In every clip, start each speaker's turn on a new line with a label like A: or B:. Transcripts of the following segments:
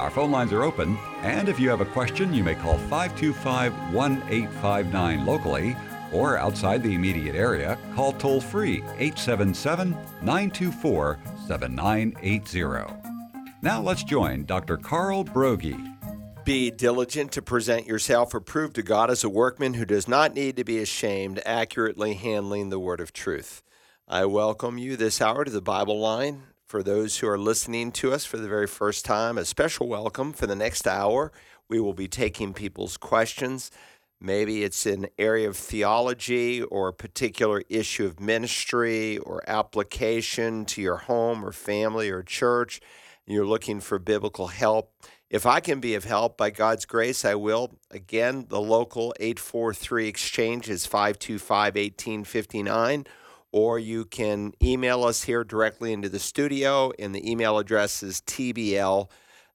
A: Our phone lines are open, and if you have a question, you may call 525 1859 locally or outside the immediate area, call toll free 877 924 7980. Now let's join Dr. Carl Broggi.
B: Be diligent to present yourself approved to God as a workman who does not need to be ashamed, accurately handling the word of truth. I welcome you this hour to the Bible line. For those who are listening to us for the very first time, a special welcome for the next hour. We will be taking people's questions. Maybe it's an area of theology or a particular issue of ministry or application to your home or family or church. You're looking for biblical help. If I can be of help, by God's grace, I will. Again, the local 843 exchange is 525 1859 or you can email us here directly into the studio, and the email address is TBL.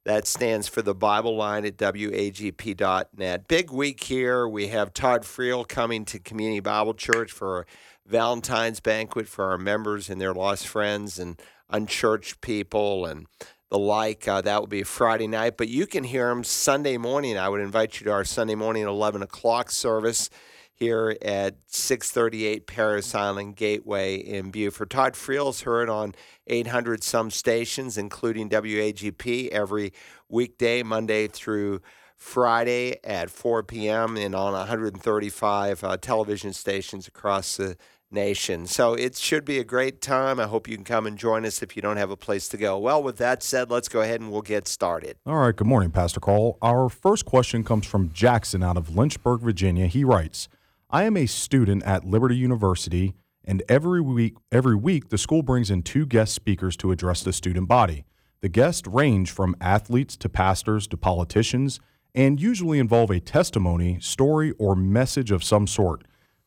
B: That stands for the Bible line at WAGP.net. Big week here. We have Todd Friel coming to Community Bible Church for Valentine's banquet for our members and their lost friends and unchurched people and the like. Uh, that will be Friday night, but you can hear him Sunday morning. I would invite you to our Sunday morning 11 o'clock service here at 638 Parris Island Gateway in Beaufort. Todd Friel's heard on 800 some stations, including WAGP, every weekday, Monday through Friday at 4 p.m., and on 135 uh, television stations across the nation. So it should be a great time. I hope you can come and join us if you don't have a place to go. Well, with that said, let's go ahead and we'll get started.
C: All right. Good morning, Pastor Carl. Our first question comes from Jackson out of Lynchburg, Virginia. He writes, I am a student at Liberty University, and every week, every week the school brings in two guest speakers to address the student body. The guests range from athletes to pastors to politicians and usually involve a testimony, story, or message of some sort.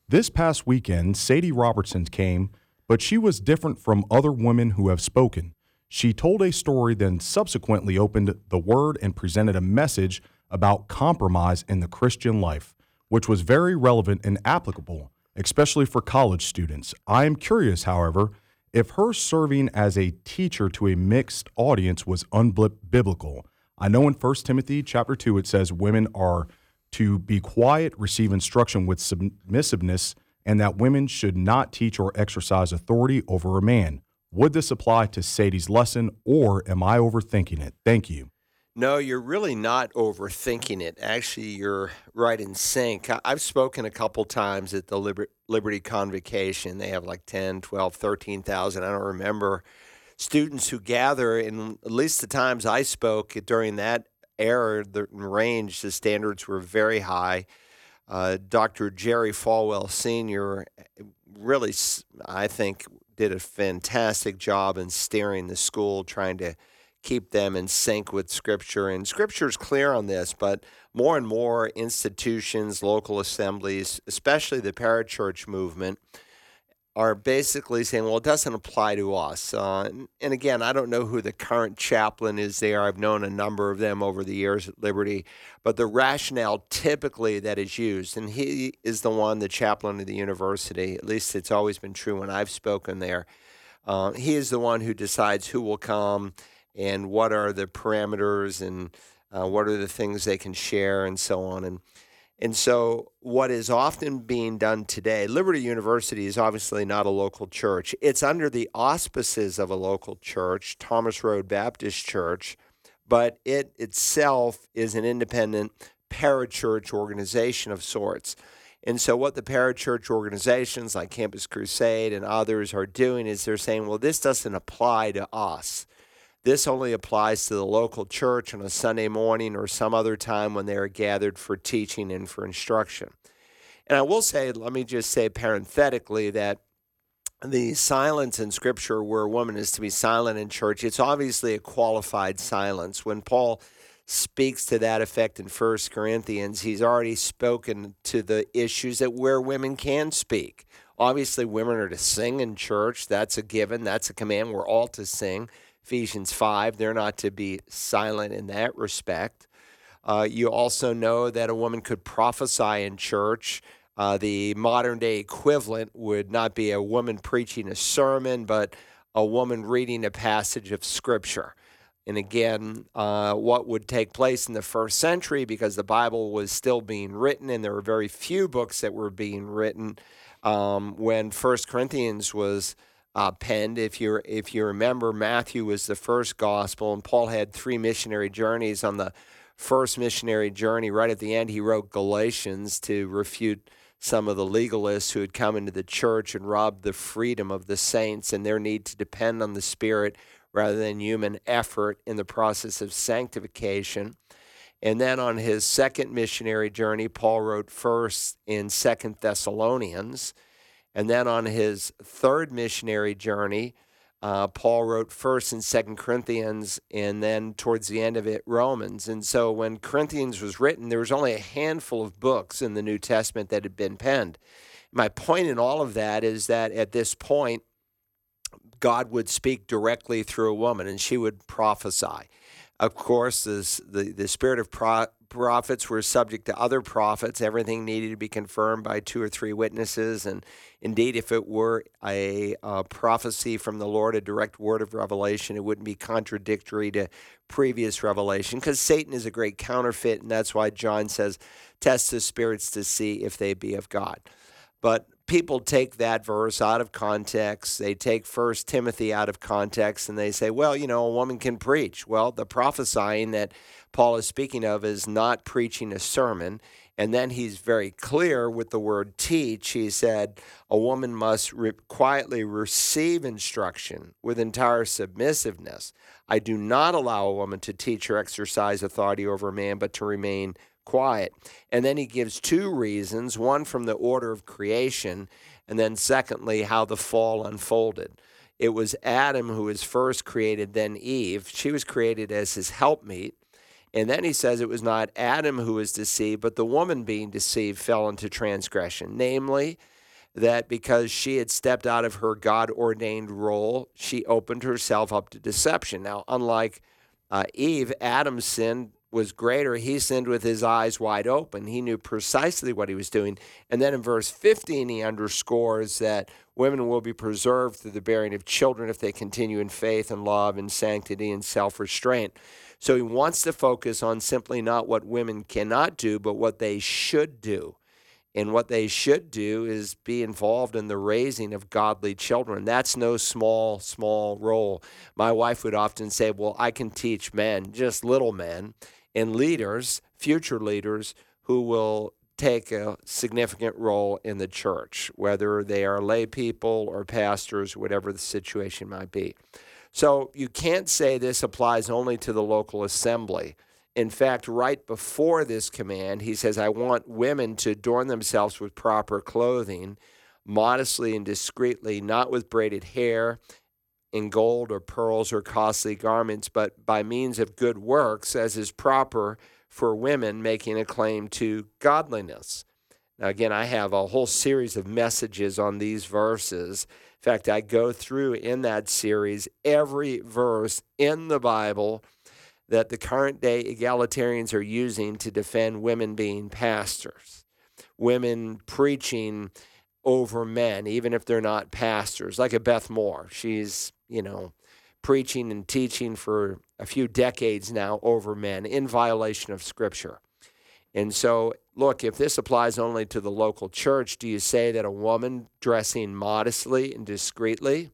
C: This past weekend, Sadie Robertson came, but she was different from other women who have spoken. She told a story, then subsequently opened the word and presented a message about compromise in the Christian life which was very relevant and applicable, especially for college students. I am curious, however, if her serving as a teacher to a mixed audience was unbiblical. I know in 1 Timothy chapter 2 it says women are to be quiet, receive instruction with submissiveness, and that women should not teach or exercise authority over a man. Would this apply to Sadie's lesson, or am I overthinking it? Thank you.
B: No, you're really not overthinking it. Actually, you're right in sync. I've spoken a couple times at the Liber- Liberty Convocation. They have like 10, 12, 13,000. I don't remember students who gather. And at least the times I spoke during that era, the range, the standards were very high. Uh, Dr. Jerry Falwell Sr. really, I think, did a fantastic job in steering the school, trying to – keep them in sync with Scripture. And Scripture is clear on this, but more and more institutions, local assemblies, especially the parachurch movement, are basically saying, well, it doesn't apply to us. Uh, and again, I don't know who the current chaplain is there. I've known a number of them over the years at Liberty. But the rationale typically that is used, and he is the one, the chaplain of the university, at least it's always been true when I've spoken there. Uh, he is the one who decides who will come and what are the parameters and uh, what are the things they can share and so on. And and so, what is often being done today, Liberty University is obviously not a local church. It's under the auspices of a local church, Thomas Road Baptist Church, but it itself is an independent parachurch organization of sorts. And so, what the parachurch organizations like Campus Crusade and others are doing is they're saying, well, this doesn't apply to us. This only applies to the local church on a Sunday morning or some other time when they are gathered for teaching and for instruction. And I will say, let me just say parenthetically that the silence in Scripture where a woman is to be silent in church, it's obviously a qualified silence. When Paul speaks to that effect in First Corinthians. He's already spoken to the issues that where women can speak. Obviously, women are to sing in church. That's a given. That's a command. We're all to sing. Ephesians 5, they're not to be silent in that respect. Uh, you also know that a woman could prophesy in church. Uh, the modern day equivalent would not be a woman preaching a sermon, but a woman reading a passage of scripture. And again, uh, what would take place in the first century, because the Bible was still being written and there were very few books that were being written um, when First Corinthians was uh, penned. If you if you remember, Matthew was the first gospel, and Paul had three missionary journeys. On the first missionary journey, right at the end, he wrote Galatians to refute some of the legalists who had come into the church and robbed the freedom of the saints and their need to depend on the Spirit rather than human effort in the process of sanctification. And then on his second missionary journey, Paul wrote first in Second Thessalonians. And then on his third missionary journey, uh, Paul wrote first in Second Corinthians, and then towards the end of it, Romans. And so when Corinthians was written, there was only a handful of books in the New Testament that had been penned. My point in all of that is that at this point, God would speak directly through a woman, and she would prophesy. Of course, this, the, the spirit of pro- prophets were subject to other prophets. Everything needed to be confirmed by two or three witnesses. And indeed, if it were a, a prophecy from the Lord, a direct word of revelation, it wouldn't be contradictory to previous revelation because Satan is a great counterfeit. And that's why John says, test the spirits to see if they be of God. But people take that verse out of context. They take First Timothy out of context and they say, well, you know, a woman can preach. Well, the prophesying that Paul is speaking of is not preaching a sermon. And then he's very clear with the word teach. He said, a woman must re- quietly receive instruction with entire submissiveness. I do not allow a woman to teach or exercise authority over a man, but to remain quiet. And then he gives two reasons one from the order of creation, and then secondly, how the fall unfolded. It was Adam who was first created, then Eve. She was created as his helpmeet. And then he says it was not Adam who was deceived, but the woman being deceived fell into transgression. Namely, that because she had stepped out of her God ordained role, she opened herself up to deception. Now, unlike uh, Eve, Adam sin was greater, he sinned with his eyes wide open. He knew precisely what he was doing. And then in verse 15, he underscores that women will be preserved through the bearing of children if they continue in faith and love and sanctity and self restraint. So he wants to focus on simply not what women cannot do, but what they should do. And what they should do is be involved in the raising of godly children. That's no small, small role. My wife would often say, Well, I can teach men, just little men and leaders, future leaders, who will take a significant role in the church, whether they are lay people or pastors, whatever the situation might be. So you can't say this applies only to the local assembly. In fact, right before this command, he says, I want women to adorn themselves with proper clothing, modestly and discreetly, not with braided hair in gold or pearls or costly garments, but by means of good works, as is proper for women making a claim to godliness. Now, again, I have a whole series of messages on these verses. In fact, I go through in that series every verse in the Bible that the current day egalitarians are using to defend women being pastors, women preaching over men, even if they're not pastors, like a Beth Moore. She's you know, preaching and teaching for a few decades now over men in violation of Scripture. And so, look, if this applies only to the local church, do you say that a woman dressing modestly and discreetly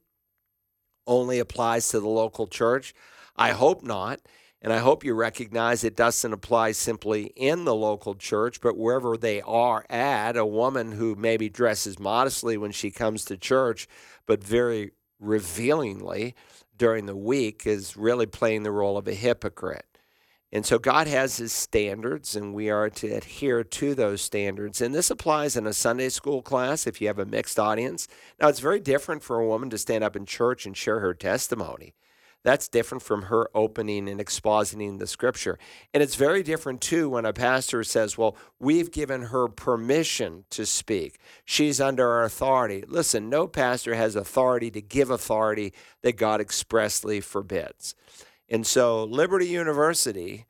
B: only applies to the local church? I hope not. And I hope you recognize it doesn't apply simply in the local church, but wherever they are at. A woman who maybe dresses modestly when she comes to church, but very revealingly during the week is really playing the role of a hypocrite. And so God has his standards, and we are to adhere to those standards. And this applies in a Sunday school class if you have a mixed audience. Now, it's very different for a woman to stand up in church and share her testimony. That's different from her opening and expositing the scripture. And it's very different too when a pastor says, Well, we've given her permission to speak. She's under our authority. Listen, no pastor has authority to give authority that God expressly forbids. And so Liberty University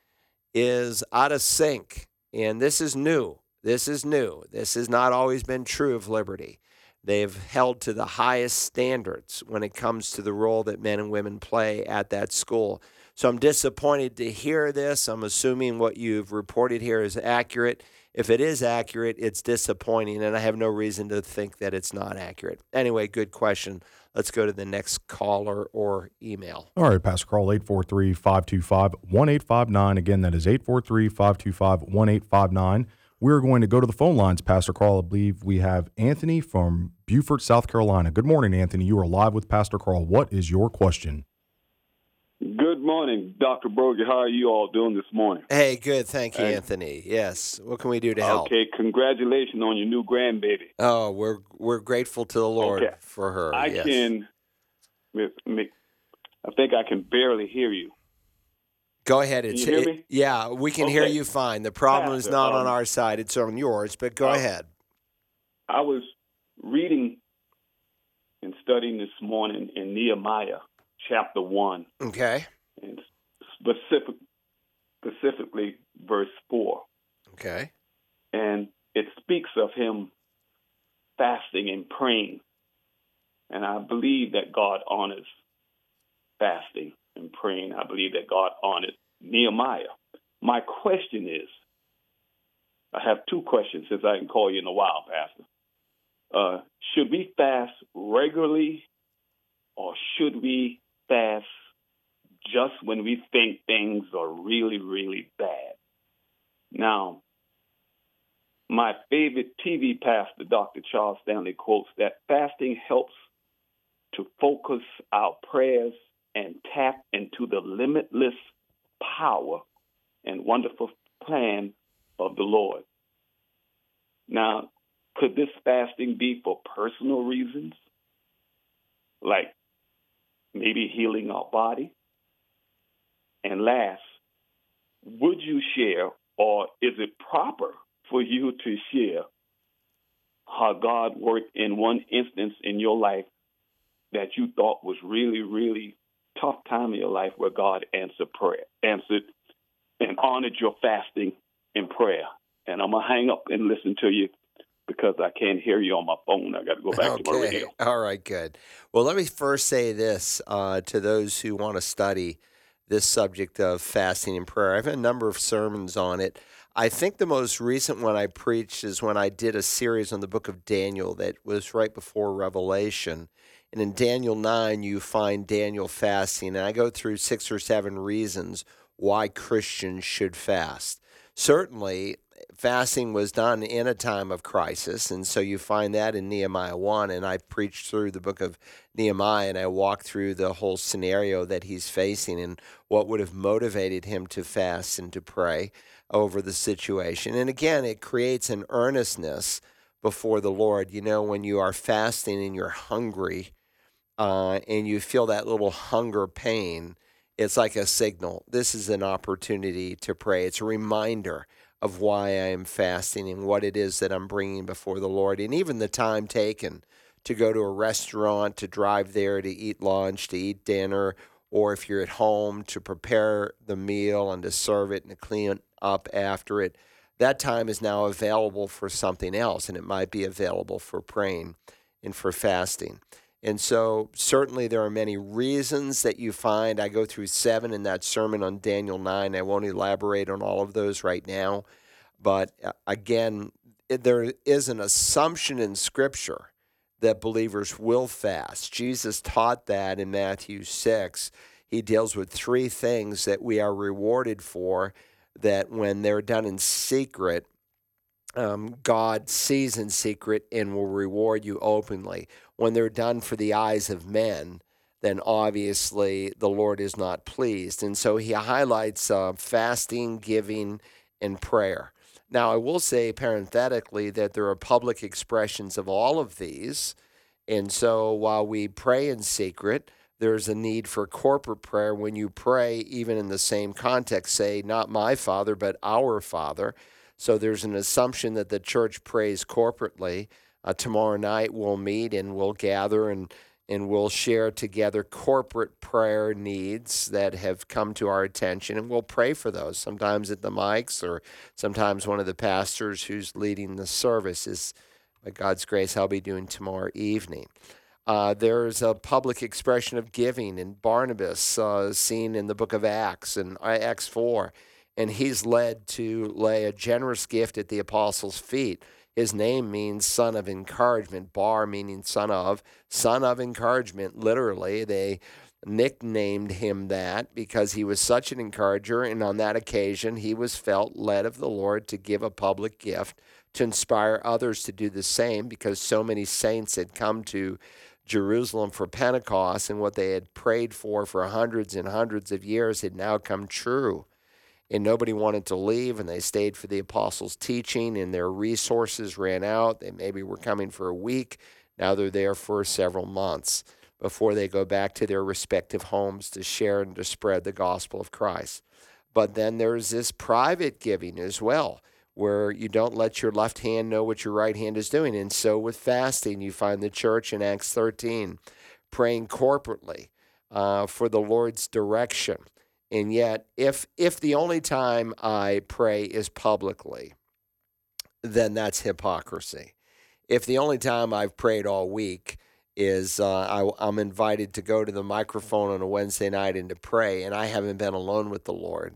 B: is out of sync. And this is new. This is new. This has not always been true of Liberty. They've held to the highest standards when it comes to the role that men and women play at that school. So I'm disappointed to hear this. I'm assuming what you've reported here is accurate. If it is accurate, it's disappointing, and I have no reason to think that it's not accurate. Anyway, good question. Let's go to the next caller or email.
C: All right, Pastor Carl, 843 525 1859. Again, that is 843 525 1859. We're going to go to the phone lines, Pastor Carl. I believe we have Anthony from Beaufort, South Carolina. Good morning, Anthony. You are live with Pastor Carl. What is your question?
D: Good morning, Dr. Broggi. How are you all doing this morning?
B: Hey, good. Thank you,
D: Hey.
B: Anthony. Yes. What can we do to help?
D: Okay, congratulations on your new grandbaby.
B: Oh, we're we're grateful to the Lord
D: Okay.
B: for her.
D: I
B: yes.
D: can, mi- mi- I think I can barely hear you.
B: Go ahead.
D: Can
B: It's
D: you hear
B: it-
D: me?
B: yeah, we can hear you fine. The problem is not on
D: um,
B: our side; it's on yours. But go
D: uh,
B: ahead.
D: I was reading and studying this morning in Nehemiah chapter 1,
B: Okay.
D: and specific, specifically verse 4.
B: Okay.
D: and it speaks of him fasting and praying. And I believe that God honors fasting and praying. I believe that God honored Nehemiah. My question is I have two questions since I can call you in a while, Pastor. Uh, should we fast regularly or should we fast just when we think things are really, really bad? Now, my favorite TV pastor, Dr. Charles Stanley, quotes that fasting helps to focus our prayers and tap into the limitless power and wonderful plan of the Lord. Now, could this fasting be for personal reasons, like maybe healing our body? And last, would you share, or is it proper for you to share how God worked in one instance in your life that you thought was really, really tough time in your life where God answered prayer, answered and honored your fasting and prayer. And I'm gonna hang up and listen to you because I can't hear you on my phone. I got to go back to my
B: Okay.
D: radio.
B: All right. Good. Well, let me first say this uh, to those who want to study this subject of fasting and prayer. I have had a number of sermons on it. I think the most recent one I preached is when I did a series on the book of Daniel that was right before Revelation. And in Daniel 9, you find Daniel fasting. And I go through six or seven reasons why Christians should fast. Certainly, fasting was done in a time of crisis. And so you find that in Nehemiah 1. And I preached through the book of Nehemiah and I walked through the whole scenario that he's facing and what would have motivated him to fast and to pray over the situation. And again, it creates an earnestness before the Lord. You know, when you are fasting and you're hungry uh, and you feel that little hunger pain, it's like a signal. This is an opportunity to pray. It's a reminder of why I am fasting and what it is that I'm bringing before the Lord, and even the time taken to go to a restaurant, to drive there, to eat lunch, to eat dinner, or if you're at home, to prepare the meal and to serve it and to clean up after it. That time is now available for something else, and it might be available for praying and for fasting. And so, certainly, there are many reasons that you find. I go through seven in that sermon on Daniel 9. I won't elaborate on all of those right now. But uh, again, there is an assumption in Scripture that believers will fast. Jesus taught that in Matthew 6. He deals with three things that we are rewarded for, that when they're done in secret, um, God sees in secret and will reward you openly. When they're done for the eyes of men, then obviously the Lord is not pleased. And so he highlights uh, fasting, giving, and prayer. Now, I will say parenthetically that there are public expressions of all of these. And so while we pray in secret, there's a need for corporate prayer when you pray, even in the same context, say, not my Father, but our Father. So there's an assumption that the church prays corporately. Uh, tomorrow night we'll meet and we'll gather and and we'll share together corporate prayer needs that have come to our attention and we'll pray for those. Sometimes at the mics or sometimes one of the pastors who's leading the service is by god's grace i'll be doing tomorrow evening. Uh, there's a public expression of giving in barnabas uh, seen in the book of acts and uh, acts 4 and he's led to lay a generous gift at the apostles' feet his name means son of encouragement, bar meaning son of, son of encouragement, literally. They nicknamed him that because he was such an encourager. And on that occasion, he was felt led of the Lord to give a public gift to inspire others to do the same because so many saints had come to Jerusalem for Pentecost and what they had prayed for for hundreds and hundreds of years had now come true and nobody wanted to leave and they stayed for the apostles' teaching and their resources ran out. They maybe were coming for a week. Now they're there for several months before they go back to their respective homes to share and to spread the gospel of Christ. But then there's this private giving as well, where you don't let your left hand know what your right hand is doing. And so with fasting, you find the church in Acts 13 praying corporately uh, for the Lord's direction and yet, if if the only time I pray is publicly, then that's hypocrisy. If the only time I've prayed all week is uh, I, I'm invited to go to the microphone on a Wednesday night and to pray, and I haven't been alone with the Lord,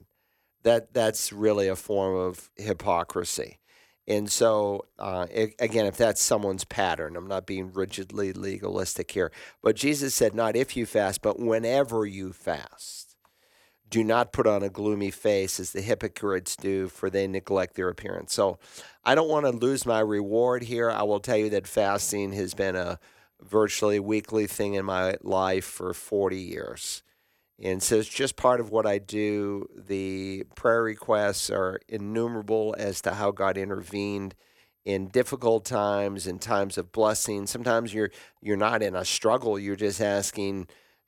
B: that that's really a form of hypocrisy. And so, uh, it, again, if that's someone's pattern, I'm not being rigidly legalistic here, but Jesus said, not if you fast, but whenever you fast do not put on a gloomy face as the hypocrites do, for they neglect their appearance. So I don't want to lose my reward here. I will tell you that fasting has been a virtually weekly thing in my life for 40 years. And so it's just part of what I do. The prayer requests are innumerable as to how God intervened in difficult times, in times of blessing. Sometimes you're you're not in a struggle. You're just asking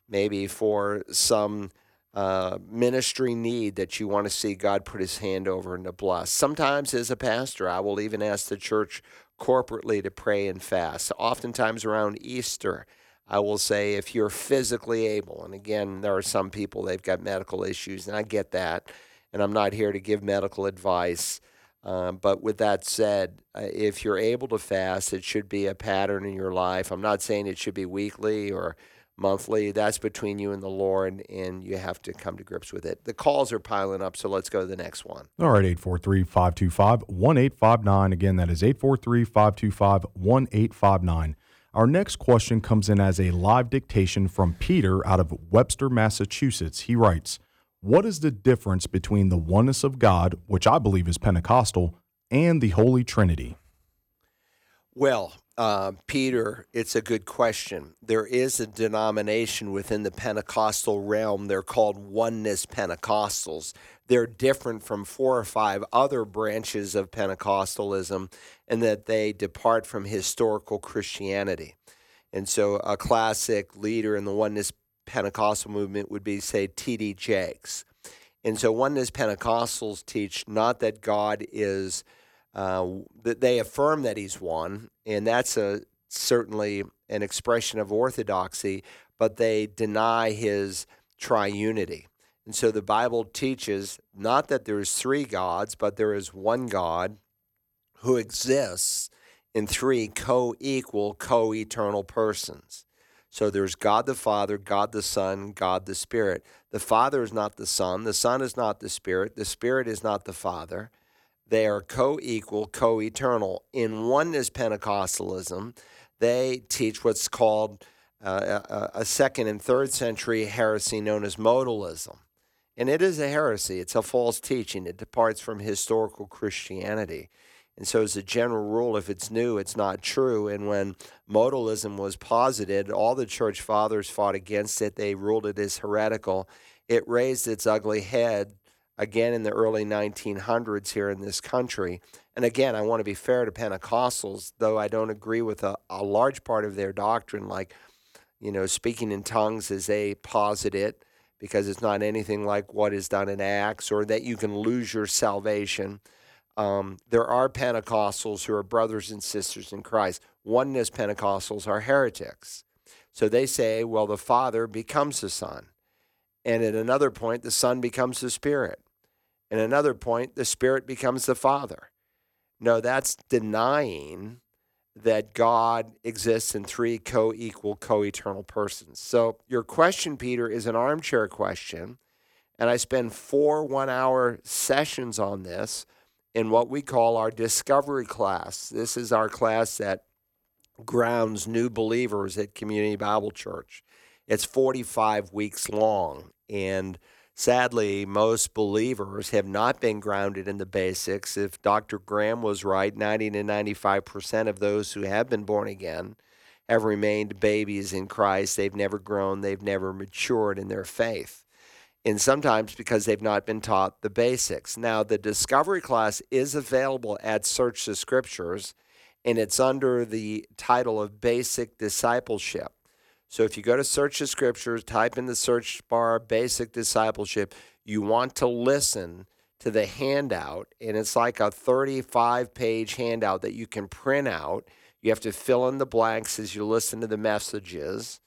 B: maybe for some uh, ministry need that you want to see God put his hand over and to bless. Sometimes, as a pastor, I will even ask the church corporately to pray and fast. Oftentimes, around Easter, I will say, if you're physically able, and again, there are some people, they've got medical issues, and I get that, and I'm not here to give medical advice. Um, but with that said, uh, if you're able to fast, it should be a pattern in your life. I'm not saying it should be weekly or monthly. That's between you and the Lord, and you have to come to grips with it. The calls are piling up, so let's go to the next one.
C: All right, 843 525 1859. Again, that is 843 525 1859. Our next question comes in as a live dictation from Peter out of Webster, Massachusetts. He writes, What is the difference between the oneness of God, which I believe is Pentecostal, and the Holy Trinity?
B: Well, uh, Peter, it's a good question. There is a denomination within the Pentecostal realm. They're called Oneness Pentecostals. They're different from four or five other branches of Pentecostalism in that they depart from historical Christianity. And so, a classic leader in the Oneness Pentecostal movement would be, say, T.D. Jakes. And so, Oneness Pentecostals teach not that God is uh, they affirm that he's one, and that's a certainly an expression of orthodoxy, but they deny his triunity. And so the Bible teaches not that there's three gods, but there is one God who exists in three co equal, co eternal persons. So there's God the Father, God the Son, God the Spirit. The Father is not the Son, the Son is not the Spirit, the Spirit is not the Father. They are co equal, co eternal. In oneness Pentecostalism, they teach what's called uh, a, a second and third century heresy known as modalism. And it is a heresy, it's a false teaching. It departs from historical Christianity. And so, as a general rule, if it's new, it's not true. And when modalism was posited, all the church fathers fought against it. They ruled it as heretical. It raised its ugly head again in the early 1900s here in this country. And again, I want to be fair to Pentecostals, though I don't agree with a, a large part of their doctrine, like you know, speaking in tongues as they posit it, because it's not anything like what is done in Acts, or that you can lose your salvation. Um, there are Pentecostals who are brothers and sisters in Christ. Oneness Pentecostals are heretics. So they say, well, the Father becomes the Son. And at another point, the Son becomes the Spirit. And another point, the Spirit becomes the Father. No, that's denying that God exists in three co equal, co eternal persons. So your question, Peter, is an armchair question. And I spend four one hour sessions on this in what we call our discovery class. This is our class that grounds new believers at Community Bible Church. It's 45 weeks long. And sadly, most believers have not been grounded in the basics. If Dr. Graham was right, 90 to 95% of those who have been born again have remained babies in Christ. They've never grown, they've never matured in their faith. And sometimes because they've not been taught the basics. Now, the discovery class is available at Search the Scriptures, and it's under the title of Basic Discipleship. So if you go to search the scriptures, type in the search bar basic discipleship, you want to listen to the handout, and it's like a 35 page handout that you can print out. You have to fill in the blanks as you listen to the messages,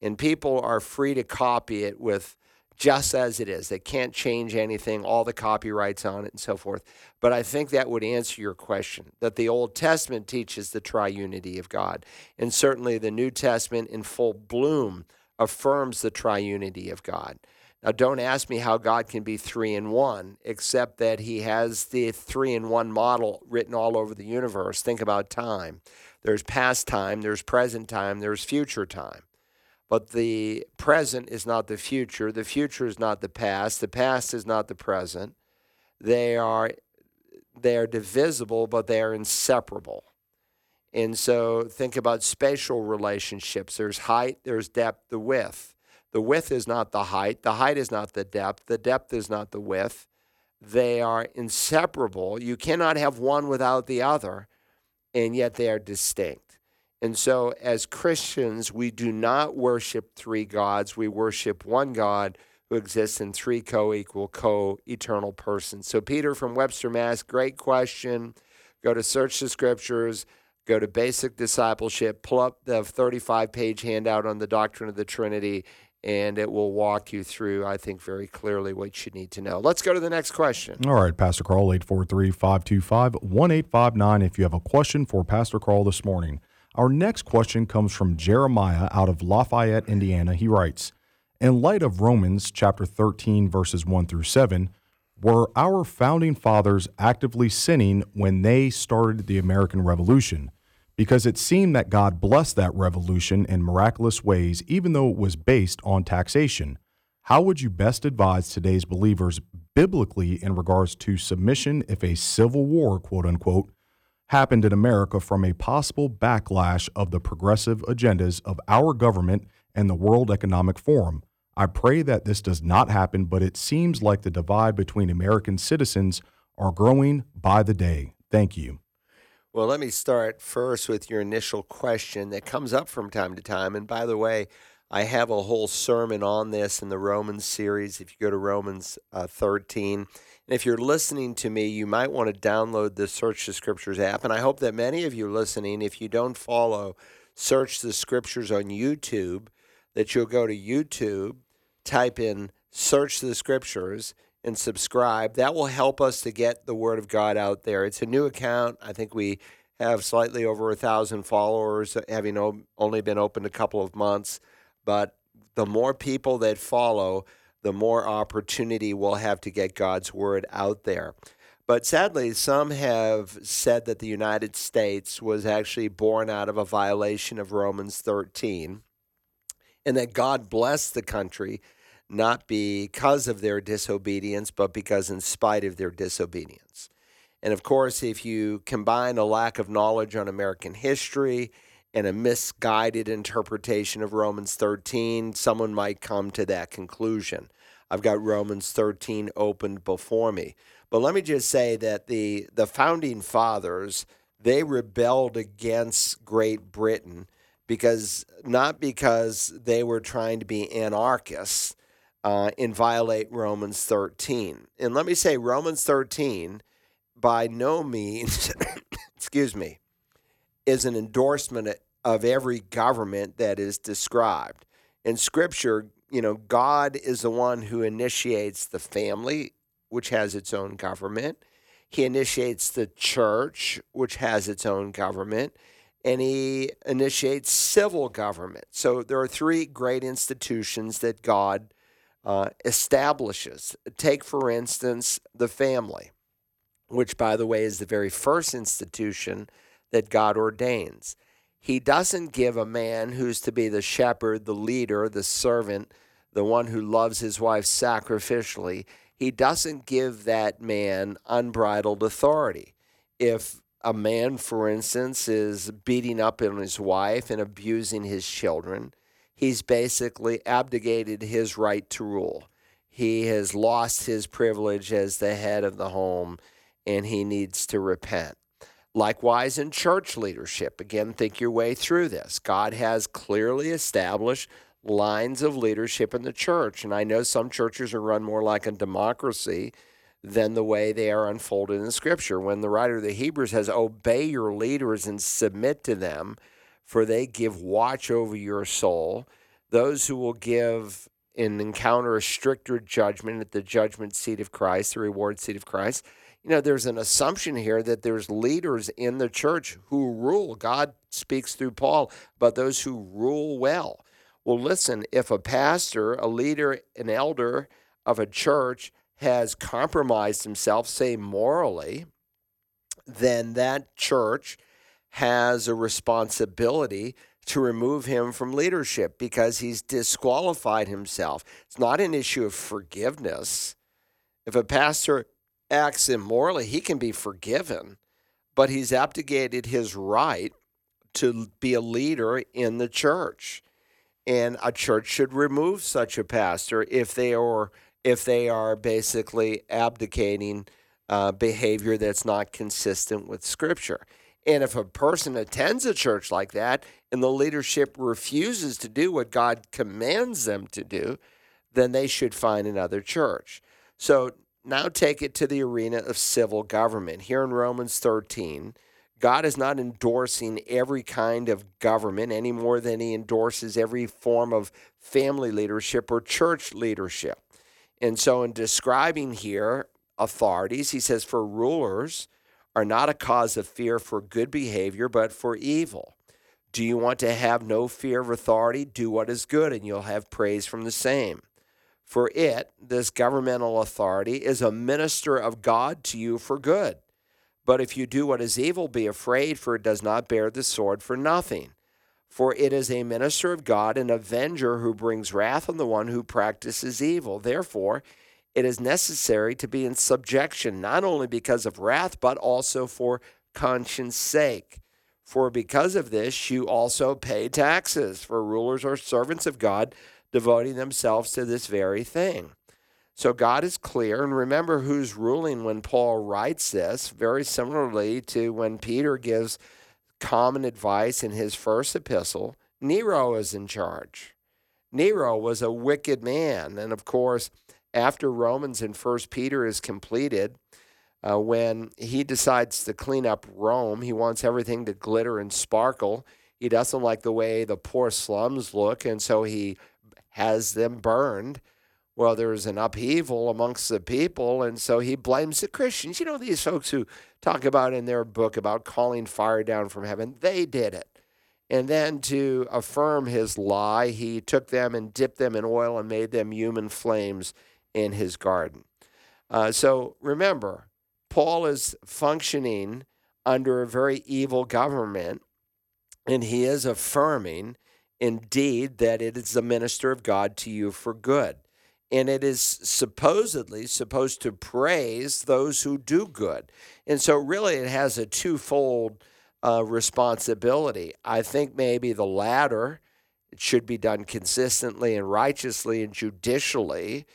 B: and people are free to copy it with just as it is. They can't change anything, all the copyrights on it and so forth. But I think that would answer your question that the Old Testament teaches the triunity of God. And certainly the New Testament in full bloom affirms the triunity of God. Now, don't ask me how God can be three in one, except that he has the three in one model written all over the universe. Think about time. There's past time, there's present time, there's future time. But the present is not the future. The future is not the past. The past is not the present. They are they are divisible, but they are inseparable. And so think about spatial relationships. There's height, there's depth, the width. The width is not the height, the height is not the depth, the depth is not the width. They are inseparable. You cannot have one without the other, and yet they are distinct. And so, as Christians, we do not worship three gods. We worship one God who exists in three co equal, co eternal persons. So, Peter from Webster, Mass., great question. Go to Search the Scriptures, go to Basic Discipleship, pull up the 35 page handout on the doctrine of the Trinity, and it will walk you through, I think, very clearly what you need to know. Let's go to the next question.
C: All right, Pastor Carl, 843 525 1859. If you have a question for Pastor Carl this morning, our next question comes from Jeremiah out of Lafayette, Indiana. He writes In light of Romans chapter 13, verses 1 through 7, were our founding fathers actively sinning when they started the American Revolution? Because it seemed that God blessed that revolution in miraculous ways, even though it was based on taxation. How would you best advise today's believers biblically in regards to submission if a civil war, quote unquote, happened in America from a possible backlash of the progressive agendas of our government and the World Economic Forum. I pray that this does not happen, but it seems like the divide between American citizens are growing by the day. Thank you.
B: Well, let me start first with your initial question that comes up from time to time. And by the way, I have a whole sermon on this in the Romans series. If you go to Romans uh, 13, and if you're listening to me, you might want to download the Search the Scriptures app. And I hope that many of you listening, if you don't follow Search the Scriptures on YouTube, that you'll go to YouTube, type in Search the Scriptures, and subscribe. That will help us to get the Word of God out there. It's a new account. I think we have slightly over a thousand followers, having only been open a couple of months. But the more people that follow, the more opportunity we'll have to get God's word out there. But sadly, some have said that the United States was actually born out of a violation of Romans 13 and that God blessed the country not because of their disobedience, but because in spite of their disobedience. And of course, if you combine a lack of knowledge on American history and a misguided interpretation of Romans 13, someone might come to that conclusion. I've got Romans 13 opened before me. But let me just say that the, the founding fathers, they rebelled against Great Britain because not because they were trying to be anarchists uh, and violate Romans 13. And let me say, Romans 13 by no means, excuse me, is an endorsement of every government that is described. In Scripture, you know, God is the one who initiates the family, which has its own government. He initiates the church, which has its own government and he initiates civil government. So there are three great institutions that God uh, establishes. Take, for instance, the family, which, by the way, is the very first institution that God ordains. He doesn't give a man who's to be the shepherd, the leader, the servant, the one who loves his wife sacrificially. He doesn't give that man unbridled authority. If a man, for instance, is beating up on his wife and abusing his children, he's basically abdicated his right to rule. He has lost his privilege as the head of the home and he needs to repent. Likewise, in church leadership, again, think your way through this. God has clearly established lines of leadership in the church. And I know some churches are run more like a democracy than the way they are unfolded in Scripture. When the writer of the Hebrews says, Obey your leaders and submit to them, for they give watch over your soul. Those who will give and encounter a stricter judgment at the judgment seat of Christ, the reward seat of Christ. You know, there's an assumption here that there's leaders in the church who rule. God speaks through Paul about those who rule well. Well, listen, if a pastor, a leader, an elder of a church has compromised himself, say morally, then that church has a responsibility to remove him from leadership because he's disqualified himself. It's not an issue of forgiveness. If a pastor acts immorally, he can be forgiven, but he's abdicated his right to be a leader in the church. And a church should remove such a pastor if they are if they are basically abdicating uh, behavior that's not consistent with Scripture. And if a person attends a church like that and the leadership refuses to do what God commands them to do, then they should find another church. So now take it to the arena of civil government. Here in Romans 13, God is not endorsing every kind of government any more than he endorses every form of family leadership or church leadership. And so, in describing here authorities, he says, For rulers are not a cause of fear for good behavior, but for evil. Do you want to have no fear of authority? Do what is good, and you'll have praise from the same. For it, this governmental authority, is a minister of God to you for good. But if you do what is evil, be afraid, for it does not bear the sword for nothing. For it is a minister of God, an avenger who brings wrath on the one who practices evil. Therefore, it is necessary to be in subjection, not only because of wrath, but also for conscience sake. For because of this, you also pay taxes, for rulers are servants of God, devoting themselves to this very thing. So God is clear, and remember who's ruling when Paul writes this, very similarly to when Peter gives common advice in his first epistle, Nero is in charge. Nero was a wicked man. And of course, after Romans and First Peter is completed, uh, when he decides to clean up Rome, he wants everything to glitter and sparkle. He doesn't like the way the poor slums look, and so he has them burned. Well, there's an upheaval amongst the people, and so he blames the Christians. You know, these folks who talk about in their book about calling fire down from heaven. They did it. And then to affirm his lie, he took them and dipped them in oil and made them human flames in his garden. Uh, so remember, Paul is functioning under a very evil government, and he is affirming indeed that it is the minister of God to you for good. And it is supposedly supposed to praise those who do good. And so, really, it has a twofold uh, responsibility. I think maybe the latter should be done consistently and righteously and judicially.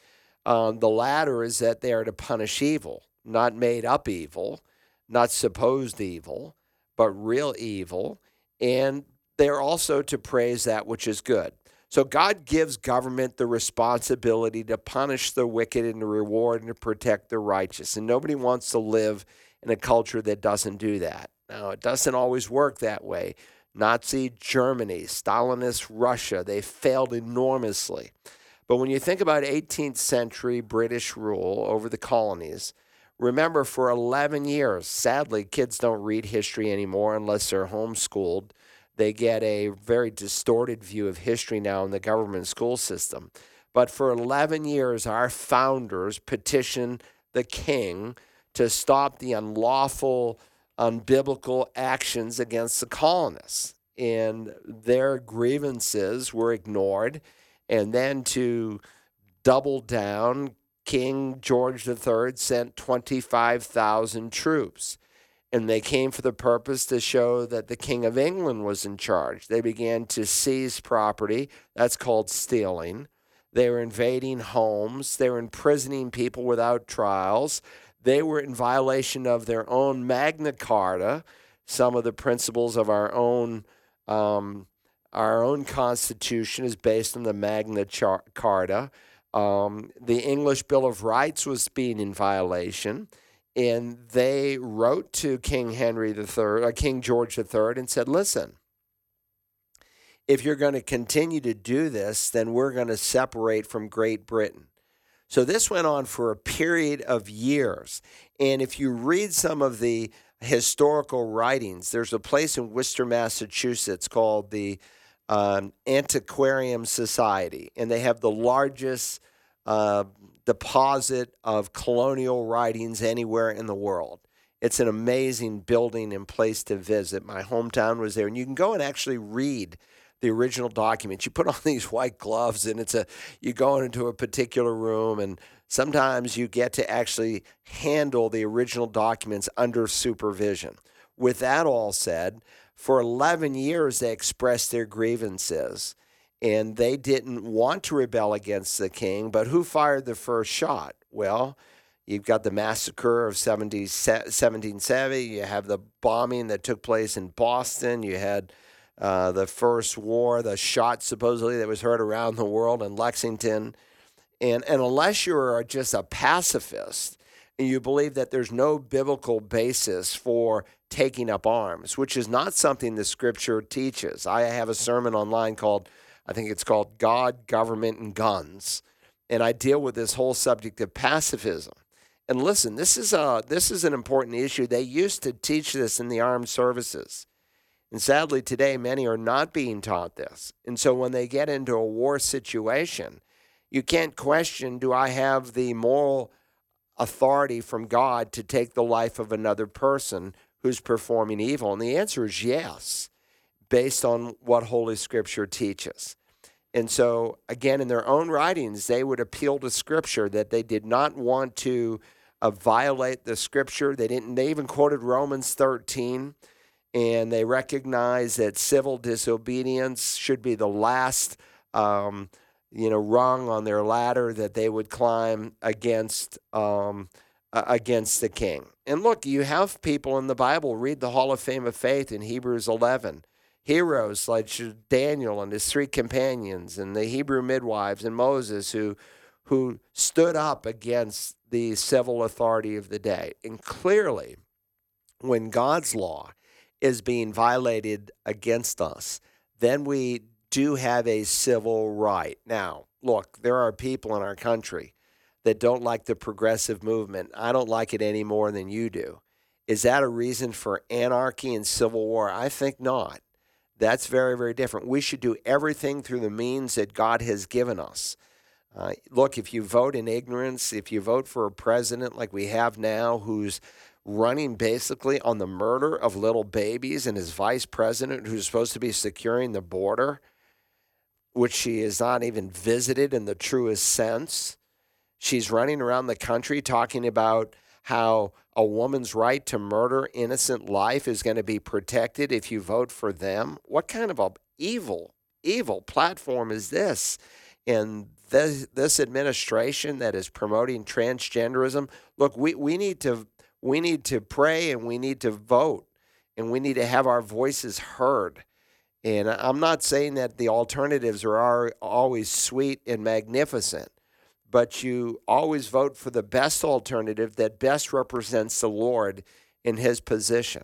B: Um, the latter is that they are to punish evil, not made up evil, not supposed evil, but real evil. And they are also to praise that which is good. So God gives government the responsibility to punish the wicked and to reward and to protect the righteous. And nobody wants to live in a culture that doesn't do that. Now, it doesn't always work that way. Nazi Germany, Stalinist Russia, they failed enormously. But when you think about 18th century British rule over the colonies, remember for 11 years, sadly, kids don't read history anymore unless they're homeschooled. They get a very distorted view of history now in the government school system. But for 11 years, our founders petitioned the king to stop the unlawful, unbiblical actions against the colonists. And their grievances were ignored. And then to double down, King George III sent 25,000 troops and they came for the purpose to show that the King of England was in charge. They began to seize property. That's called stealing. They were invading homes. They were imprisoning people without trials. They were in violation of their own Magna Carta, some of the principles of our own. Um, our own Constitution is based on the Magna Carta. Um, the English Bill of Rights was being in violation and they wrote to King Henry III, uh, King George III, and said, "Listen, if you're going to continue to do this, then we're going to separate from Great Britain." So this went on for a period of years, and if you read some of the historical writings, there's a place in Worcester, Massachusetts called the um, Antiquarian Society, and they have the largest uh, deposit of colonial writings anywhere in the world. It's an amazing building and place to visit. My hometown was there, and you can go and actually read the original documents. You put on these white gloves, and it's a you go into a particular room, and sometimes you get to actually handle the original documents under supervision. With that all said, for 11 years they expressed their grievances and they didn't want to rebel against the king. But who fired the first shot? Well, you've got the massacre of 70, 1770. You have the bombing that took place in Boston. You had uh, the first war, the shot supposedly that was heard around the world in Lexington. And, and unless you're just a pacifist and you believe that there's no biblical basis for taking up arms, which is not something the scripture teaches. I have a sermon online called I think it's called God, Government, and Guns. And I deal with this whole subject of pacifism. And listen, this is a this is an important issue. They used to teach this in the armed services. And sadly today many are not being taught this. And so when they get into a war situation, you can't question do I have the moral authority from God to take the life of another person who's performing evil? And the answer is yes, based on what Holy Scripture teaches. And so, again, in their own writings, they would appeal to Scripture that they did not want to uh, violate the Scripture. They didn't. They even quoted Romans 13, and they recognized that civil disobedience should be the last, um, you know, rung on their ladder that they would climb against um, uh, against the king. And look, you have people in the Bible. Read the Hall of Fame of Faith in Hebrews 11 heroes like Daniel and his three companions and the Hebrew midwives and Moses who who stood up against the civil authority of the day. And clearly, when God's law is being violated against us, then we do have a civil right. Now, look, there are people in our country that don't like the progressive movement. I don't like it any more than you do. Is that a reason for anarchy and civil war? I think not. That's very, very different. We should do everything through the means that God has given us. Uh, look, if you vote in ignorance, if you vote for a president like we have now who's running basically on the murder of little babies and his vice president who's supposed to be securing the border, which she has not even visited in the truest sense. She's running around the country talking about how a woman's right to murder innocent life is going to be protected if you vote for them. What kind of a evil, evil platform is this? And this, this administration that is promoting transgenderism, look, we, we need to we need to pray and we need to vote and we need to have our voices heard. And I'm not saying that the alternatives are always sweet and magnificent, but you always vote for the best alternative that best represents the Lord in his position.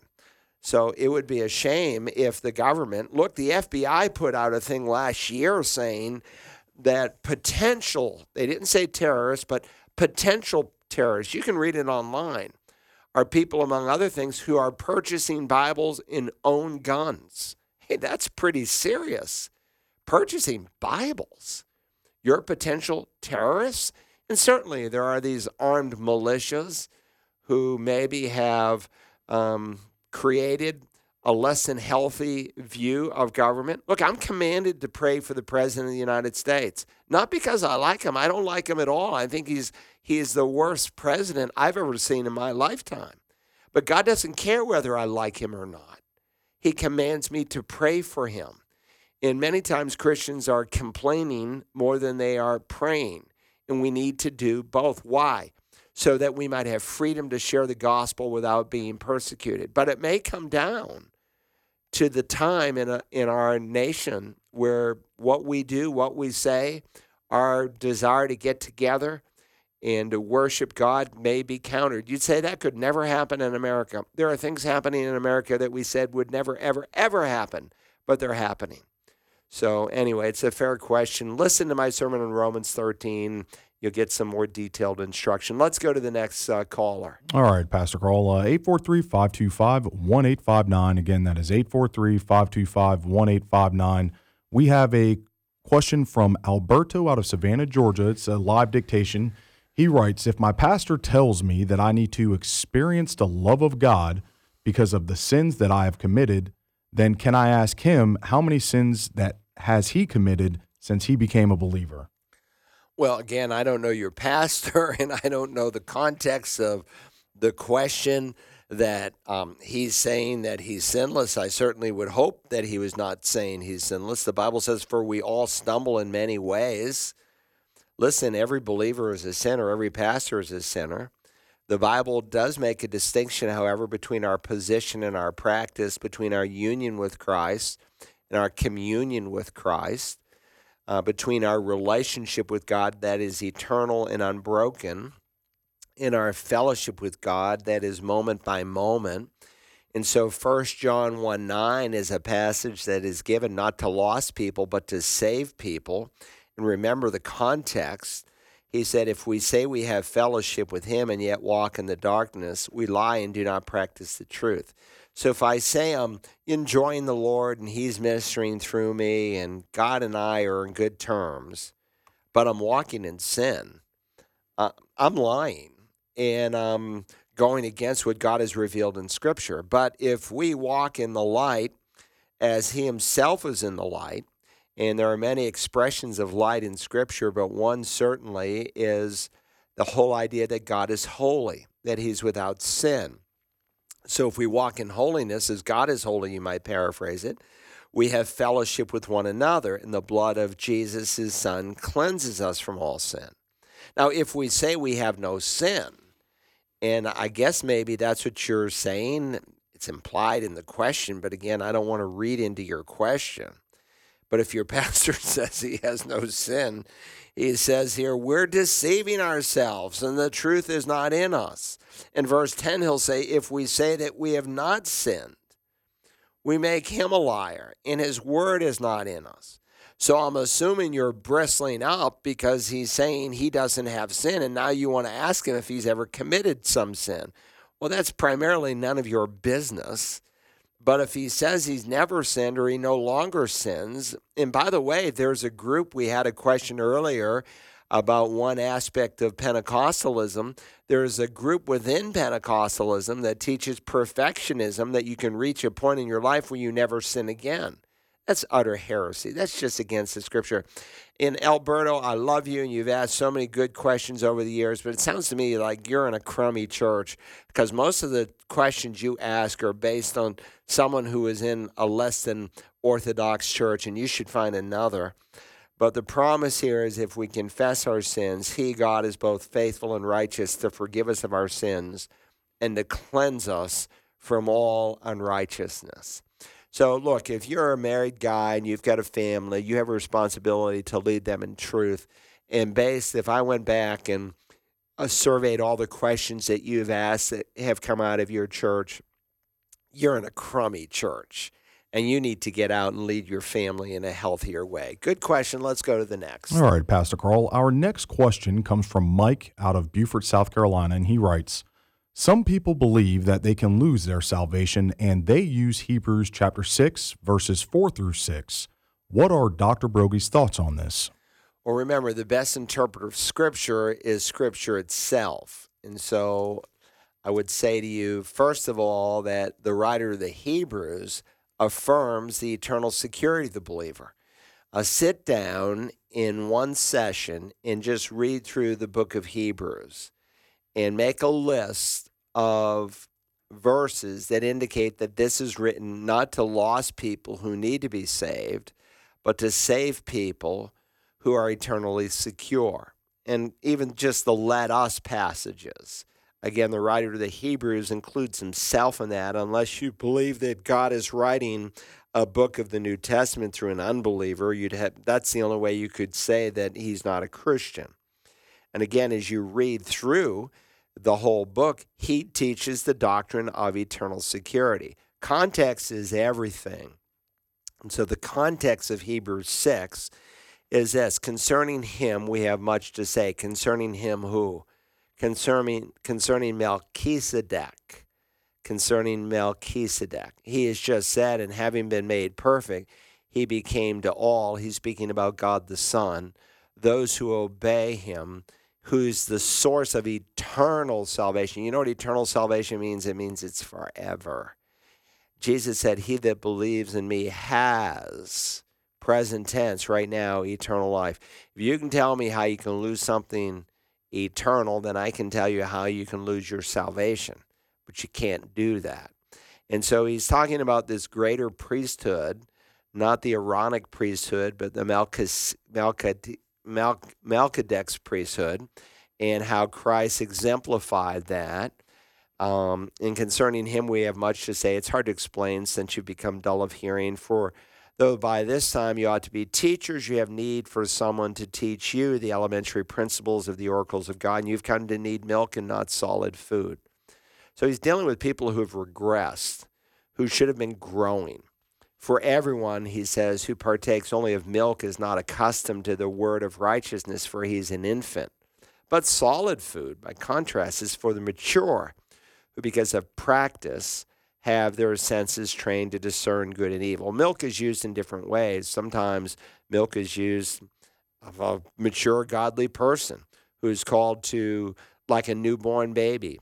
B: So it would be a shame if the government, look, the FBI put out a thing last year saying that potential, they didn't say terrorists, but potential terrorists, you can read it online, are people, among other things, who are purchasing Bibles and own guns. Hey, that's pretty serious. Purchasing Bibles. You're potential terrorists. And certainly there are these armed militias who maybe have um, created a less than healthy view of government. Look, I'm commanded to pray for the president of the United States, not because I like him. I don't like him at all. I think he's he is the worst president I've ever seen in my lifetime. But God doesn't care whether I like him or not. He commands me to pray for him. And many times Christians are complaining more than they are praying. And we need to do both. Why? So that we might have freedom to share the gospel without being persecuted. But it may come down to the time in, a, in our nation where what we do, what we say, our desire to get together and to worship God may be countered. You'd say that could never happen in America. There are things happening in America that we said would never, ever, ever happen, but they're happening. So, anyway, it's a fair question. Listen to my sermon on Romans 13 you'll get some more detailed instruction. Let's go to the next uh, caller.
C: All right, Pastor Carl, uh, 843 525 1859. Again, that is 843 525 1859. We have a question from Alberto out of Savannah, Georgia. It's a live dictation. He writes If my pastor tells me that I need to experience the love of God because of the sins that I have committed, then can I ask him how many sins that has he committed since he became a believer?
B: Well, again, I don't know your pastor, and I don't know the context of the question that um, he's saying that he's sinless. I certainly would hope that he was not saying he's sinless. The Bible says, For we all stumble in many ways. Listen, every believer is a sinner, every pastor is a sinner. The Bible does make a distinction, however, between our position and our practice, between our union with Christ and our communion with Christ uh, between our relationship with God that is eternal and unbroken, in our fellowship with God that is moment by moment. And so 1 John 1 9 is a passage that is given not to lost people, but to save people. And remember the context. He said, If we say we have fellowship with him and yet walk in the darkness, we lie and do not practice the truth. So if I say I'm enjoying the Lord and He's ministering through me and God and I are in good terms, but I'm walking in sin, uh, I'm lying and I'm going against what God has revealed in Scripture. But if we walk in the light as He Himself is in the light, and there are many expressions of light in Scripture, but one certainly is the whole idea that God is holy, that He's without sin. So if we walk in holiness as God is holy, you might paraphrase it, we have fellowship with one another, and the blood of Jesus, his son, cleanses us from all sin. Now, if we say we have no sin, and I guess maybe that's what you're saying, it's implied in the question, but again, I don't want to read into your question. But if your pastor says he has no sin, he says here, we're deceiving ourselves and the truth is not in us. In verse 10, he'll say, if we say that we have not sinned, we make him a liar and his word is not in us. So I'm assuming you're bristling up because he's saying he doesn't have sin, and now you want to ask him if he's ever committed some sin. Well, that's primarily none of your business. But if he says he's never sinned or he no longer sins, and by the way, there's a group, we had a question earlier about one aspect of Pentecostalism. There's a group within Pentecostalism that teaches perfectionism that you can reach a point in your life where you never sin again. That's utter heresy. That's just against the scripture. In Alberto, I love you, and you've asked so many good questions over the years, but it sounds to me like you're in a crummy church because most of the questions you ask are based on someone who is in a less than orthodox church, and you should find another. But the promise here is if we confess our sins, He, God, is both faithful and righteous to forgive us of our sins and to cleanse us from all unrighteousness. So, look, if you're a married guy and you've got a family, you have a responsibility to lead them in truth. And based, if I went back and uh, surveyed all the questions that you've asked that have come out of your church, you're in a crummy church and you need to get out and lead your family in a healthier way. Good question. Let's go to the next.
C: All right, Pastor Carl. Our next question comes from Mike out of Beaufort, South Carolina, and he writes Some people believe that they can lose their salvation, and they use Hebrews chapter 6, verses 4 through 6. What are Dr. Broggi's thoughts on this?
B: Well, remember, the best interpreter of Scripture is Scripture itself. And so I would say to you, first of all, that the writer of the Hebrews affirms the eternal security of the believer. Uh, sit down in one session and just read through the book of Hebrews and make a list of verses that indicate that this is written not to lost people who need to be saved, but to save people who are eternally secure. And even just the let us passages Again, the writer of the Hebrews includes himself in that, unless you believe that God is writing a book of the New Testament through an unbeliever, you'd have that's the only way you could say that he's not a Christian. And again, as you read through the whole book, he teaches the doctrine of eternal security. Context is everything. And so the context of Hebrews 6 is this concerning him, we have much to say. Concerning him, who? concerning concerning Melchizedek. Concerning Melchizedek. He has just said, and having been made perfect, he became to all, he's speaking about God the Son, those who obey him, who's the source of eternal salvation. You know what eternal salvation means? It means it's forever. Jesus said, He that believes in me has, present tense, right now, eternal life. If you can tell me how you can lose something eternal, then I can tell you how you can lose your salvation. But you can't do that. And so he's talking about this greater priesthood, not the Aaronic priesthood, but the Melchizedek's priesthood, and how Christ exemplified that. Um, and concerning him, we have much to say. It's hard to explain since you've become dull of hearing. For Though by this time you ought to be teachers, you have need for someone to teach you the elementary principles of the oracles of God, and you've come to need milk and not solid food. So he's dealing with people who have regressed, who should have been growing. For everyone, he says, who partakes only of milk is not accustomed to the word of righteousness, for he's an infant. But solid food, by contrast, is for the mature, who because of practice have their senses trained to discern good and evil. Milk is used in different ways. Sometimes milk is used of a mature, godly person who's called to, like a newborn baby,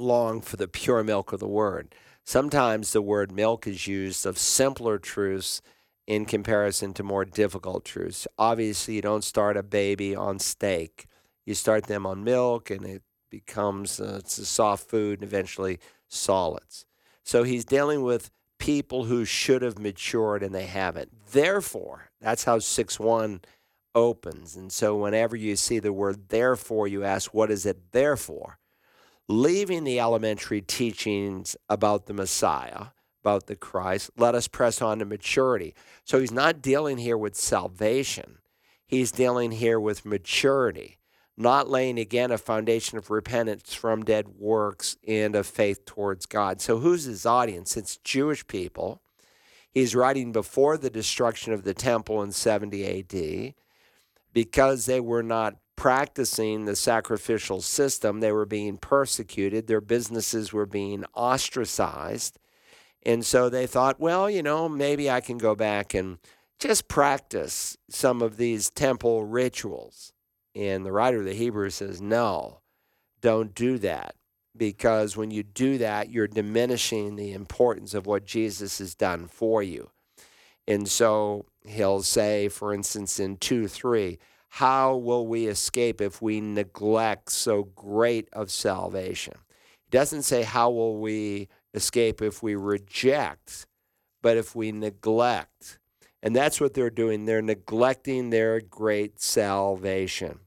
B: long for the pure milk of the word. Sometimes the word milk is used of simpler truths in comparison to more difficult truths. Obviously, you don't start a baby on steak. You start them on milk, and it becomes uh, it's a soft food, and eventually solids. So he's dealing with people who should have matured and they haven't. Therefore, that's how 6 1 opens. And so whenever you see the word therefore, you ask, what is it there for? Leaving the elementary teachings about the Messiah, about the Christ, let us press on to maturity. So he's not dealing here with salvation, he's dealing here with maturity not laying again a foundation of repentance from dead works and of faith towards God. So, who's his audience? It's Jewish people. He's writing before the destruction of the temple in 70 AD because they were not practicing the sacrificial system. They were being persecuted, their businesses were being ostracized. And so they thought, well, you know, maybe I can go back and just practice some of these temple rituals. And the writer of the Hebrews says, no, don't do that. Because when you do that, you're diminishing the importance of what Jesus has done for you. And so he'll say, for instance, in 2 3, how will we escape if we neglect so great of salvation? He doesn't say, how will we escape if we reject, but if we neglect. And that's what they're doing. They're neglecting their great salvation.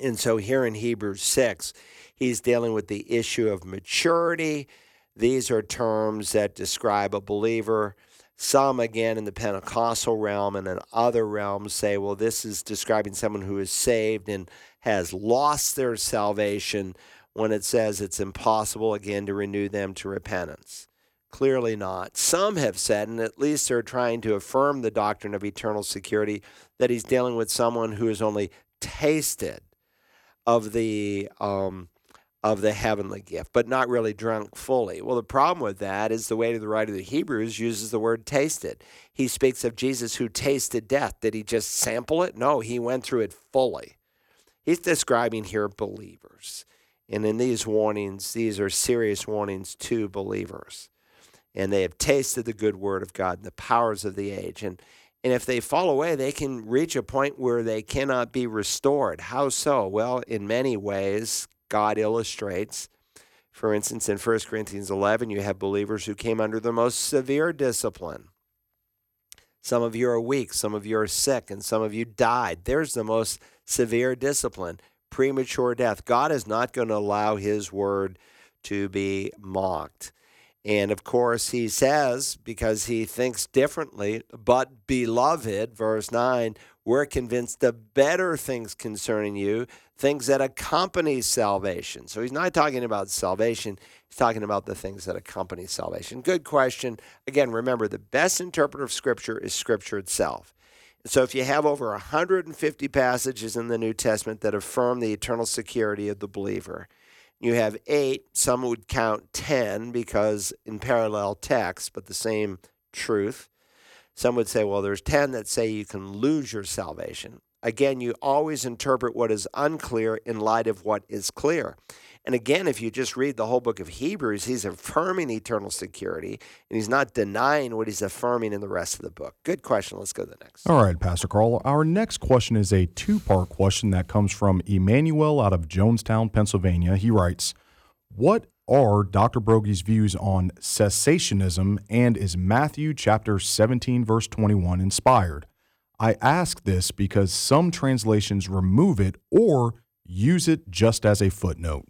B: And so here in Hebrews 6, he's dealing with the issue of maturity. These are terms that describe a believer Some, again, in the Pentecostal realm and in other realms, say, well, this is describing someone who is saved and has lost their salvation when it says it's impossible, again, to renew them to repentance. Clearly not. Some have said, and at least they're trying to affirm the doctrine of eternal security, that he's dealing with someone who has only tasted of the um, of the heavenly gift, but not really drunk fully. Well, the problem with that is the way to the writer of the Hebrews uses the word tasted. He speaks of Jesus who tasted death. Did he just sample it? No, he went through it fully. He's describing here believers. And in these warnings, these are serious warnings to believers. And they have tasted the good word of God and the powers of the age. And, and if they fall away, they can reach a point where they cannot be restored. How so? Well, in many ways, God illustrates. For instance, in 1 Corinthians 11, you have believers who came under the most severe discipline. Some of you are weak, some of you are sick, and some of you died. There's the most severe discipline premature death. God is not going to allow his word to be mocked. And of course, he says, because he thinks differently, but beloved, verse 9, we're convinced the better things concerning you, things that accompany salvation. So he's not talking about salvation, he's talking about the things that accompany salvation. Good question. Again, remember, the best interpreter of Scripture is Scripture itself. So if you have over 150 passages in the New Testament that affirm the eternal security of the believer, you have eight, some would count 10 because in parallel text, but the same truth. Some would say, well, there's 10 that say you can lose your salvation. Again, you always interpret what is unclear in light of what is clear. And again, if you just read the whole book of Hebrews, he's affirming eternal security and he's not denying what he's affirming in the rest of the book. Good question. Let's go to the next.
C: All right, Pastor Carl. Our next question is a two part question that comes from Emmanuel out of Jonestown, Pennsylvania. He writes, What are Dr. Broggi's views on cessationism and is Matthew chapter 17, verse 21 inspired? I ask this because some translations remove it or use it just as a footnote.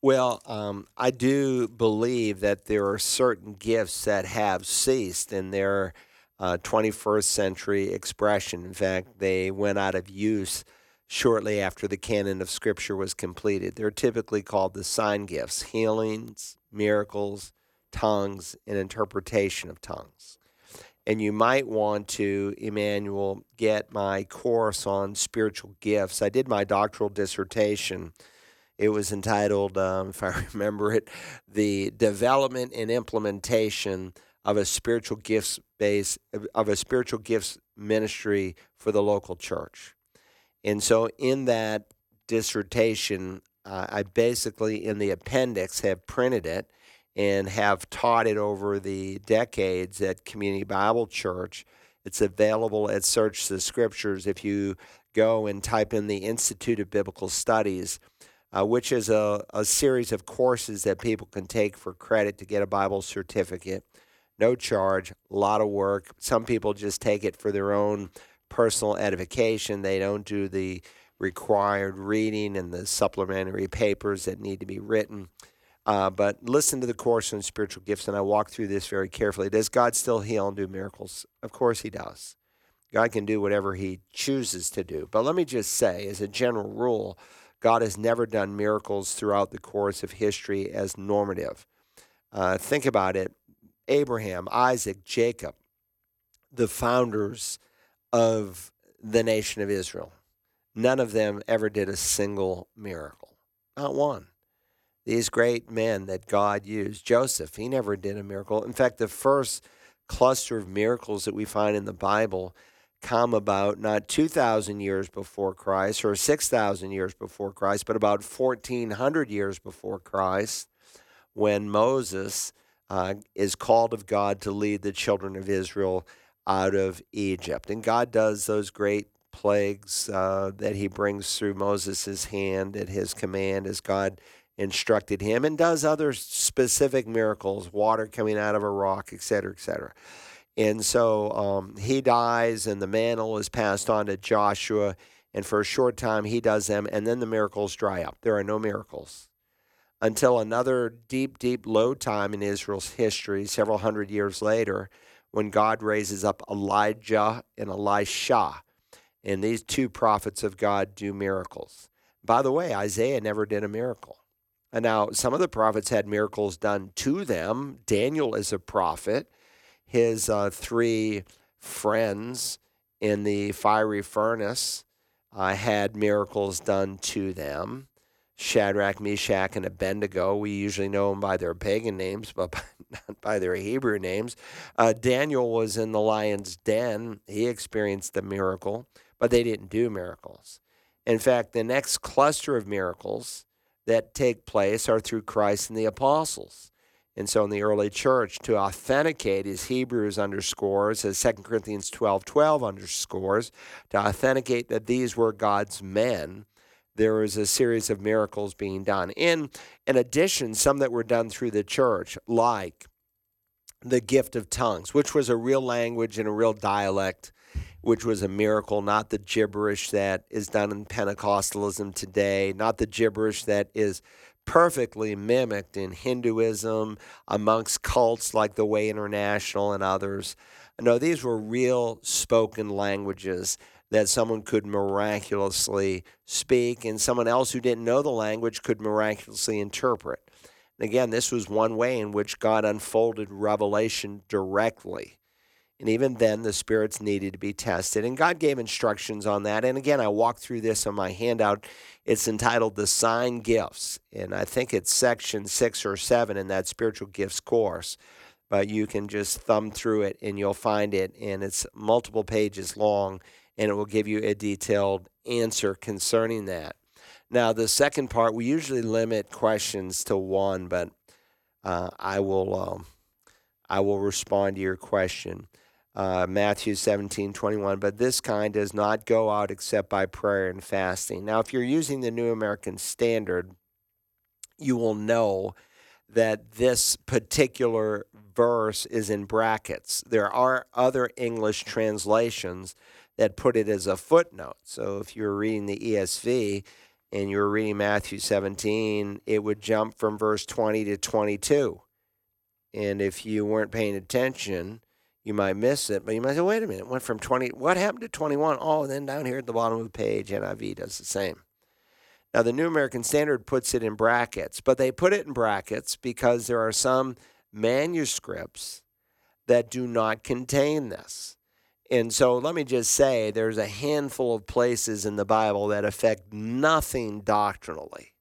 B: Well, um, I do believe that there are certain gifts that have ceased in their uh, 21st century expression. In fact, they went out of use shortly after the canon of Scripture was completed. They're typically called the sign gifts healings, miracles, tongues, and interpretation of tongues. And you might want to, Emmanuel, get my course on spiritual gifts. I did my doctoral dissertation it was entitled, um, if I remember it, The Development and Implementation of a Spiritual Gifts Base of a Spiritual Gifts Ministry for the Local Church. And so in that dissertation, uh, I basically, in the appendix, have printed it and have taught it over the decades at Community Bible Church. It's available at Search the Scriptures if you go and type in the Institute of Biblical Studies uh, which is a, a series of courses that people can take for credit to get a Bible certificate. No charge, a lot of work. Some people just take it for their own personal edification. They don't do the required reading and the supplementary papers that need to be written. Uh, but listen to the course on spiritual gifts, and I walk through this very carefully. Does God still heal and do miracles? Of course, He does. God can do whatever He chooses to do. But let me just say, as a general rule, God has never done miracles throughout the course of history as normative. Uh, think about it Abraham, Isaac, Jacob, the founders of the nation of Israel. None of them ever did a single miracle, not one. These great men that God used, Joseph, he never did a miracle. In fact, the first cluster of miracles that we find in the Bible come about not 2,000 years before Christ or 6,000 years before Christ, but about 1,400 years before Christ when Moses uh, is called of God to lead the children of Israel out of Egypt. And God does those great plagues uh, that he brings through Moses' hand at his command as God instructed him and does other specific miracles, water coming out of a rock, et cetera, et cetera. And so um, he dies, and the mantle is passed on to Joshua. And for a short time, he does them, and then the miracles dry up. There are no miracles until another deep, deep low time in Israel's history, several hundred years later, when God raises up Elijah and Elisha. And these two prophets of God do miracles. By the way, Isaiah never did a miracle. And now, some of the prophets had miracles done to them. Daniel is a prophet. His uh, three friends in the fiery furnace uh, had miracles done to them. Shadrach, Meshach, and Abednego. We usually know them by their pagan names, but not by their Hebrew names. Uh, Daniel was in the lion's den. He experienced the miracle, but they didn't do miracles. In fact, the next cluster of miracles that take place are through Christ and the apostles. And so in the early church, to authenticate, as Hebrews underscores, as 2 Corinthians 12 12 underscores, to authenticate that these were God's men, there was a series of miracles being done. In, in addition, some that were done through the church, like the gift of tongues, which was a real language and a real dialect, which was a miracle, not the gibberish that is done in Pentecostalism today, not the gibberish that is perfectly mimicked in Hinduism, amongst cults like the Way International and others. No, these were real spoken languages that someone could miraculously speak, and someone else who didn't know the language could miraculously interpret. And again, this was one way in which God unfolded revelation directly. And even then, the spirits needed to be tested. And God gave instructions on that. And again, I walked through this on my handout. It's entitled The Sign Gifts. And I think it's section six or seven in that spiritual gifts course. But you can just thumb through it and you'll find it. And it's multiple pages long. And it will give you a detailed answer concerning that. Now, the second part, we usually limit questions to one, but uh, I will. Um, I will respond to your question uh, Matthew 17, 21. But this kind does not go out except by prayer and fasting. Now, if you're using the New American Standard, you will know that this particular verse is in brackets. There are other English translations that put it as a footnote. So if you're reading the ESV and you're reading Matthew 17, it would jump from verse 20 to 22. And if you weren't paying attention, you might miss it, but you might say, wait a minute, it went from 20, what happened to 21? Oh, and then down here at the bottom of the page, NIV does the same. Now, the New American Standard puts it in brackets, but they put it in brackets because there are some manuscripts that do not contain this. And so let me just say there's a handful of places in the Bible that affect nothing doctrinally.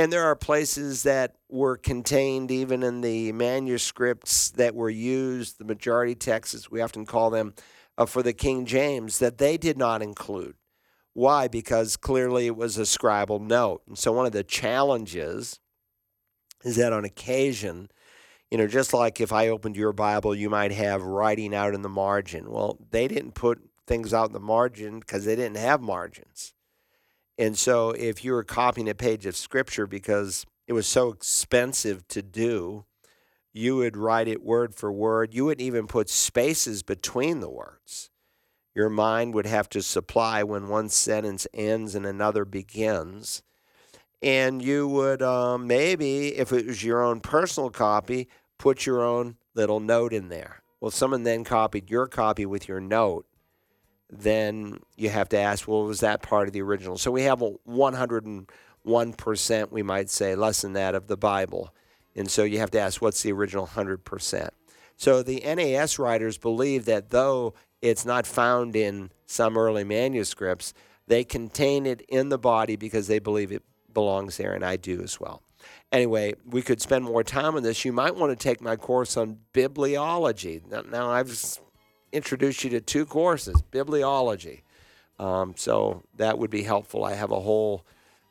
B: And there are places that were contained even in the manuscripts that were used, the majority texts, we often call them, uh, for the King James, that they did not include. Why? Because clearly it was a scribal note. And so one of the challenges is that on occasion, you know, just like if I opened your Bible, you might have writing out in the margin. Well, they didn't put things out in the margin because they didn't have margins. And so if you were copying a page of scripture because it was so expensive to do, you would write it word for word. You wouldn't even put spaces between the words. Your mind would have to supply when one sentence ends and another begins. And you would um, maybe, if it was your own personal copy, put your own little note in there. Well, someone then copied your copy with your note then you have to ask, well, was that part of the original? So we have a 101%, we might say, less than that of the Bible. And so you have to ask, what's the original 100%? So the NAS writers believe that though it's not found in some early manuscripts, they contain it in the body because they believe it belongs there, and I do as well. Anyway, we could spend more time on this. You might want to take my course on bibliology. Now, now I've introduce you to two courses bibliology. Um, so that would be helpful. I have a whole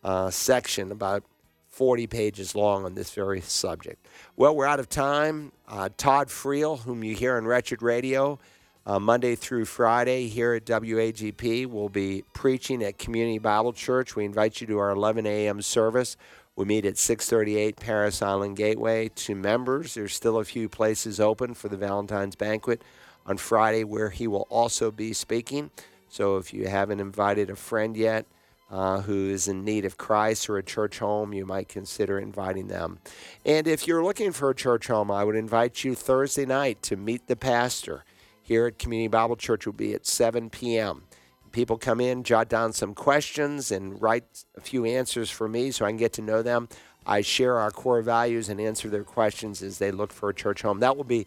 B: uh, section about 40 pages long on this very subject. Well, we're out of time. Uh, Todd Friel, whom you hear on Wretched Radio, uh, Monday through Friday here at WAGP, will be preaching at Community Bible Church. We invite you to our 11 a.m. service. We meet at 638 Parris Island Gateway. To members, there's still a few places open for the Valentine's Banquet on Friday, where he will also be speaking. So if you haven't invited a friend yet, uh, who is in need of Christ or a church home, you might consider inviting them. And if you're looking for a church home, I would invite you Thursday night to meet the pastor here at Community Bible Church. will be at 7 p.m. People come in, jot down some questions, and write a few answers for me so I can get to know them. I share our core values and answer their questions as they look for a church home. That will be